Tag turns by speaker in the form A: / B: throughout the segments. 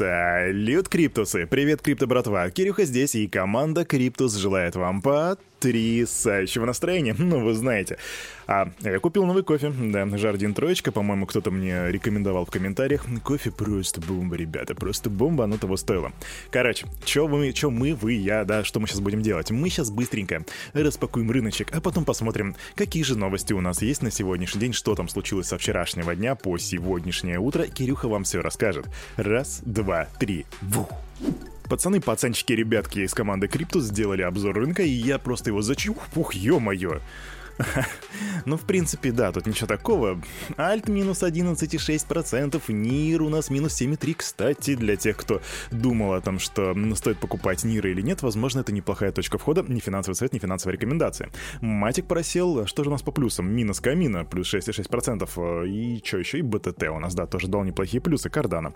A: Салют, Криптусы! Привет, Крипто братва! Кирюха здесь, и команда Криптус желает вам потрясающего настроения. Ну, вы знаете. А я купил новый кофе, да, Jardin Троечка, по-моему, кто-то мне рекомендовал в комментариях. Кофе просто бомба, ребята, просто бомба, оно того стоило. Короче, чё вы, чё мы, вы, я, да, что мы сейчас будем делать? Мы сейчас быстренько распакуем рыночек, а потом посмотрим, какие же новости у нас есть на сегодняшний день, что там случилось со вчерашнего дня по сегодняшнее утро. Кирюха вам все расскажет. Раз, два, три. Вух. Пацаны, пацанчики, ребятки из команды Криптус сделали обзор рынка, и я просто его зачух. Пух, ё-моё. Ну, в принципе, да, тут ничего такого. Альт минус 11,6%, Near у нас минус 7,3%. Кстати, для тех, кто думал о том, что стоит покупать Near или нет, возможно, это неплохая точка входа, не финансовый совет, не финансовая рекомендация. Matic просел, что же у нас по плюсам? Минус Камина, плюс 6,6%. И что еще? И BTT у нас, да, тоже дал неплохие плюсы, Cardano.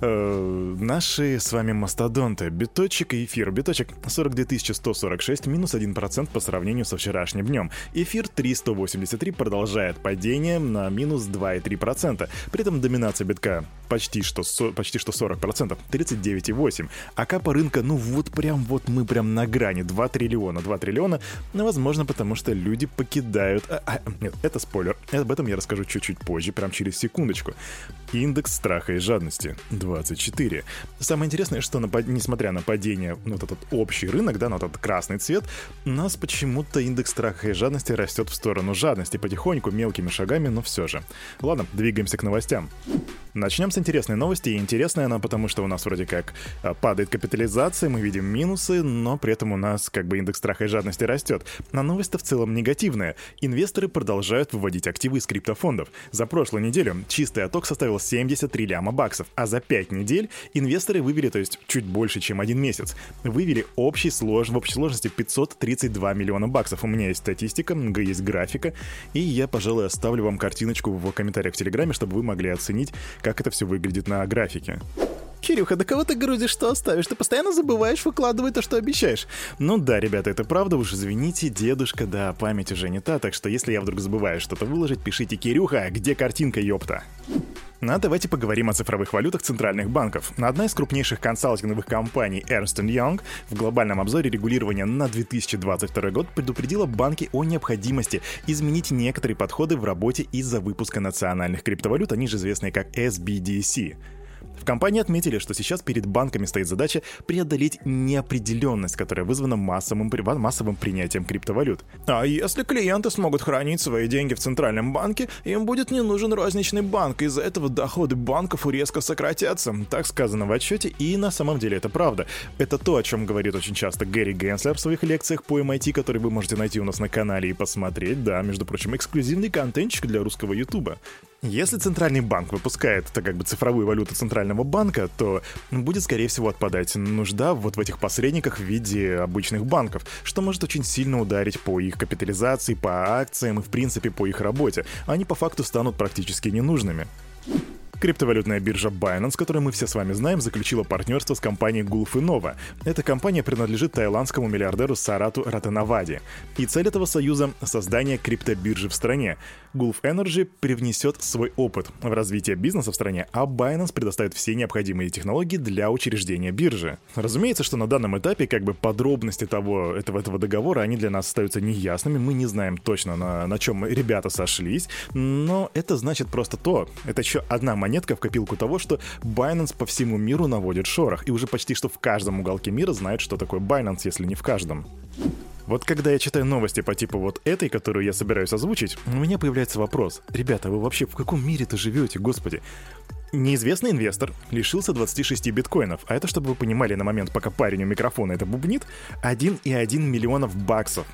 A: Э, наши с вами мастодонты. Биточек и эфир. Биточек 42 146, минус 1% по сравнению со вчерашним днем. Эфир 383 продолжает падение на минус 2,3%. При этом доминация битка почти что, почти что 40%, 39,8%. А капа рынка, ну вот прям вот мы прям на грани. 2 триллиона. 2 триллиона, ну, возможно, потому что люди покидают... А, а, нет, это спойлер. Об этом я расскажу чуть-чуть позже, прям через секундочку. Индекс страха и жадности 24. Самое интересное, что на, несмотря на падение, ну, вот этот общий рынок, да, на вот этот красный цвет, у нас почему-то индекс страха и жадности растет в сторону жадности потихоньку, мелкими шагами, но все же. Ладно, двигаемся к новостям. Начнем с интересной новости, и интересная она потому, что у нас вроде как а, падает капитализация, мы видим минусы, но при этом у нас как бы индекс страха и жадности растет. Но новость-то в целом негативная. Инвесторы продолжают выводить активы из криптофондов. За прошлую неделю чистый отток составил 73 ляма баксов, а за 5 недель инвесторы вывели, то есть чуть больше, чем один месяц, вывели общий слож, в общей сложности 532 миллиона баксов. У меня есть статистика, есть графика, и я, пожалуй, оставлю вам картиночку в комментариях в Телеграме, чтобы вы могли оценить, как это все выглядит на графике. Кирюха, да кого ты грузишь, что оставишь? Ты постоянно забываешь выкладывать то, что обещаешь. Ну да, ребята, это правда, уж извините, дедушка, да, память уже не та, так что если я вдруг забываю что-то выложить, пишите Кирюха, где картинка, ёпта? А давайте поговорим о цифровых валютах центральных банков. Одна из крупнейших консалтинговых компаний Ernst Young в глобальном обзоре регулирования на 2022 год предупредила банки о необходимости изменить некоторые подходы в работе из-за выпуска национальных криптовалют, они же известные как SBDC. В компании отметили, что сейчас перед банками стоит задача преодолеть неопределенность, которая вызвана массовым, массовым принятием криптовалют. А если клиенты смогут хранить свои деньги в центральном банке, им будет не нужен розничный банк, из-за этого доходы банков резко сократятся. Так сказано в отчете, и на самом деле это правда. Это то, о чем говорит очень часто Гэри Генслер в своих лекциях по MIT, которые вы можете найти у нас на канале и посмотреть. Да, между прочим, эксклюзивный контентчик для русского ютуба. Если центральный банк выпускает, так как бы цифровую валюту центрального банка, то будет, скорее всего, отпадать нужда вот в этих посредниках в виде обычных банков, что может очень сильно ударить по их капитализации, по акциям и, в принципе, по их работе. Они по факту станут практически ненужными. Криптовалютная биржа Binance, которую мы все с вами знаем, заключила партнерство с компанией Gulf Innova. Эта компания принадлежит таиландскому миллиардеру Сарату Ратанавади. И цель этого союза — создание криптобиржи в стране. Gulf Energy привнесет свой опыт в развитие бизнеса в стране, а Binance предоставит все необходимые технологии для учреждения биржи. Разумеется, что на данном этапе как бы подробности того, этого, этого договора, они для нас остаются неясными, мы не знаем точно, на, на чем ребята сошлись, но это значит просто то, это еще одна монетка в копилку того, что Binance по всему миру наводит шорох, и уже почти что в каждом уголке мира знают, что такое Binance, если не в каждом. Вот когда я читаю новости по типу вот этой, которую я собираюсь озвучить, у меня появляется вопрос. Ребята, вы вообще в каком мире-то живете, господи? Неизвестный инвестор лишился 26 биткоинов, а это, чтобы вы понимали, на момент, пока парень у микрофона это бубнит, 1,1 миллионов баксов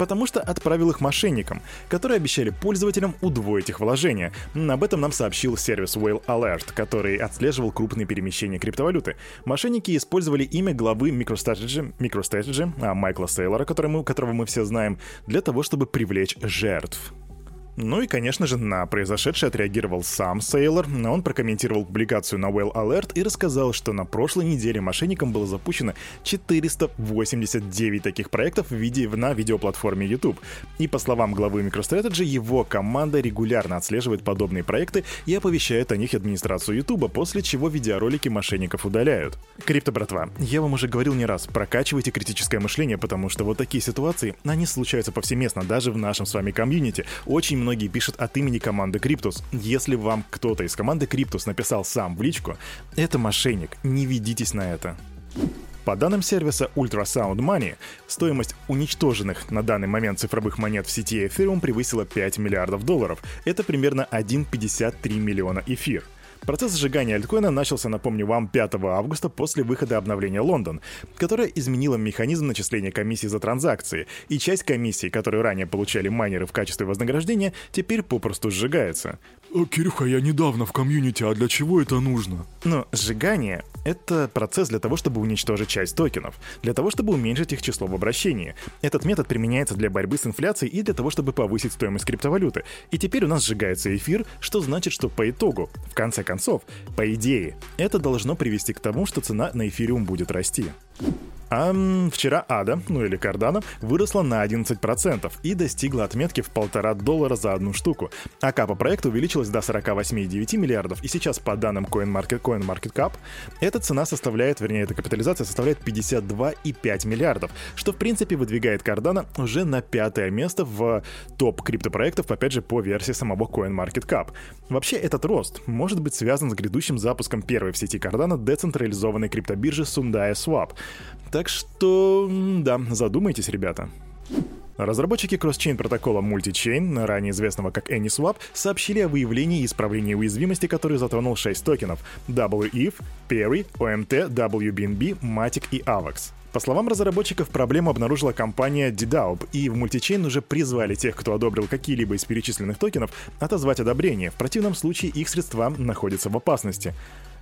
A: потому что отправил их мошенникам, которые обещали пользователям удвоить их вложения. Об этом нам сообщил сервис Whale Alert, который отслеживал крупные перемещения криптовалюты. Мошенники использовали имя главы MicroStrategy, MicroStrategy а Майкла Сейлора, которого мы, все знаем, для того, чтобы привлечь жертв. Ну и, конечно же, на произошедшее отреагировал сам Сейлор. Он прокомментировал публикацию на Well Alert и рассказал, что на прошлой неделе мошенникам было запущено 489 таких проектов в виде, на видеоплатформе YouTube. И по словам главы MicroStrategy, его команда регулярно отслеживает подобные проекты и оповещает о них администрацию YouTube, после чего видеоролики мошенников удаляют. Крипто, братва, я вам уже говорил не раз, прокачивайте критическое мышление, потому что вот такие ситуации, они случаются повсеместно, даже в нашем с вами комьюнити. Очень многие пишут от имени команды Криптус. Если вам кто-то из команды Криптус написал сам в личку, это мошенник, не ведитесь на это. По данным сервиса Ultrasound Money, стоимость уничтоженных на данный момент цифровых монет в сети Ethereum превысила 5 миллиардов долларов. Это примерно 1,53 миллиона эфир. Процесс сжигания альткоина начался, напомню вам, 5 августа после выхода обновления Лондон, которое изменило механизм начисления комиссии за транзакции, и часть комиссии, которую ранее получали майнеры в качестве вознаграждения, теперь попросту сжигается.
B: О, Кирюха, я недавно в комьюнити, а для чего это нужно?
A: Но сжигание — это процесс для того, чтобы уничтожить часть токенов, для того, чтобы уменьшить их число в обращении. Этот метод применяется для борьбы с инфляцией и для того, чтобы повысить стоимость криптовалюты. И теперь у нас сжигается эфир, что значит, что по итогу, в конце концов, по идее, это должно привести к тому, что цена на эфириум будет расти. А вчера ADA, ну или Cardano, выросла на 11% и достигла отметки в полтора доллара за одну штуку. А капа проекта увеличилась до 48,9 миллиардов, и сейчас по данным CoinMarket, CoinMarketCap, эта цена составляет, вернее, эта капитализация составляет 52,5 миллиардов, что в принципе выдвигает Cardano уже на пятое место в топ криптопроектов, опять же, по версии самого CoinMarketCap. Вообще, этот рост может быть связан с грядущим запуском первой в сети Cardano децентрализованной криптобиржи Sundaya Swap. Так что, да, задумайтесь, ребята. Разработчики кросс-чейн протокола Multichain, ранее известного как AnySwap, сообщили о выявлении и исправлении уязвимости, который затронул 6 токенов WETH, Perry, OMT, WBNB, Matic и AVAX. По словам разработчиков, проблему обнаружила компания DDAUB, и в мультичейн уже призвали тех, кто одобрил какие-либо из перечисленных токенов, отозвать одобрение. В противном случае их средства находятся в опасности.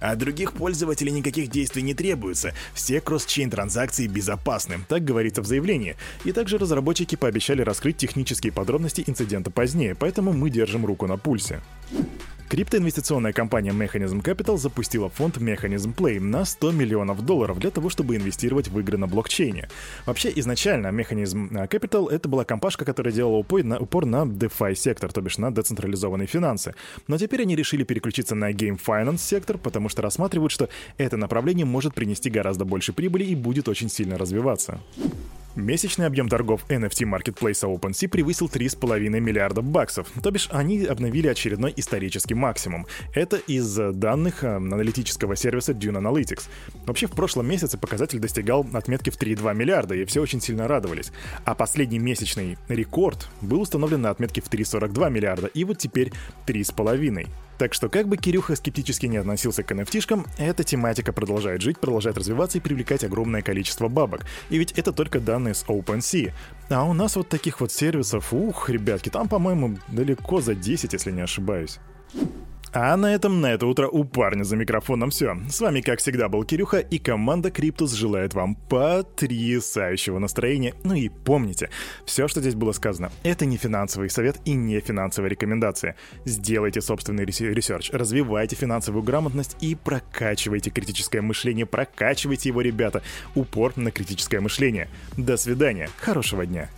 A: От других пользователей никаких действий не требуется. Все кросс-чейн транзакции безопасны, так говорится в заявлении. И также разработчики пообещали раскрыть технические подробности инцидента позднее, поэтому мы держим руку на пульсе. Криптоинвестиционная компания Mechanism Capital запустила фонд Mechanism Play на 100 миллионов долларов для того, чтобы инвестировать в игры на блокчейне. Вообще, изначально Mechanism Capital — это была компашка, которая делала упор на, упор на DeFi сектор, то бишь на децентрализованные финансы. Но теперь они решили переключиться на Game Finance сектор, потому что рассматривают, что это направление может принести гораздо больше прибыли и будет очень сильно развиваться. Месячный объем торгов NFT маркетплейса OpenSea превысил 3,5 миллиарда баксов, то бишь они обновили очередной исторический максимум. Это из данных э, аналитического сервиса Dune Analytics. Вообще в прошлом месяце показатель достигал отметки в 3,2 миллиарда, и все очень сильно радовались. А последний месячный рекорд был установлен на отметке в 3,42 миллиарда, и вот теперь 3,5. Так что как бы Кирюха скептически не относился к nft эта тематика продолжает жить, продолжает развиваться и привлекать огромное количество бабок. И ведь это только данные с OpenSea. А у нас вот таких вот сервисов, ух, ребятки, там, по-моему, далеко за 10, если не ошибаюсь. А на этом на это утро у парня за микрофоном все. С вами, как всегда, был Кирюха, и команда Криптус желает вам потрясающего настроения. Ну и помните, все, что здесь было сказано, это не финансовый совет и не финансовая рекомендация. Сделайте собственный research, развивайте финансовую грамотность и прокачивайте критическое мышление, прокачивайте его, ребята. Упор на критическое мышление. До свидания, хорошего дня.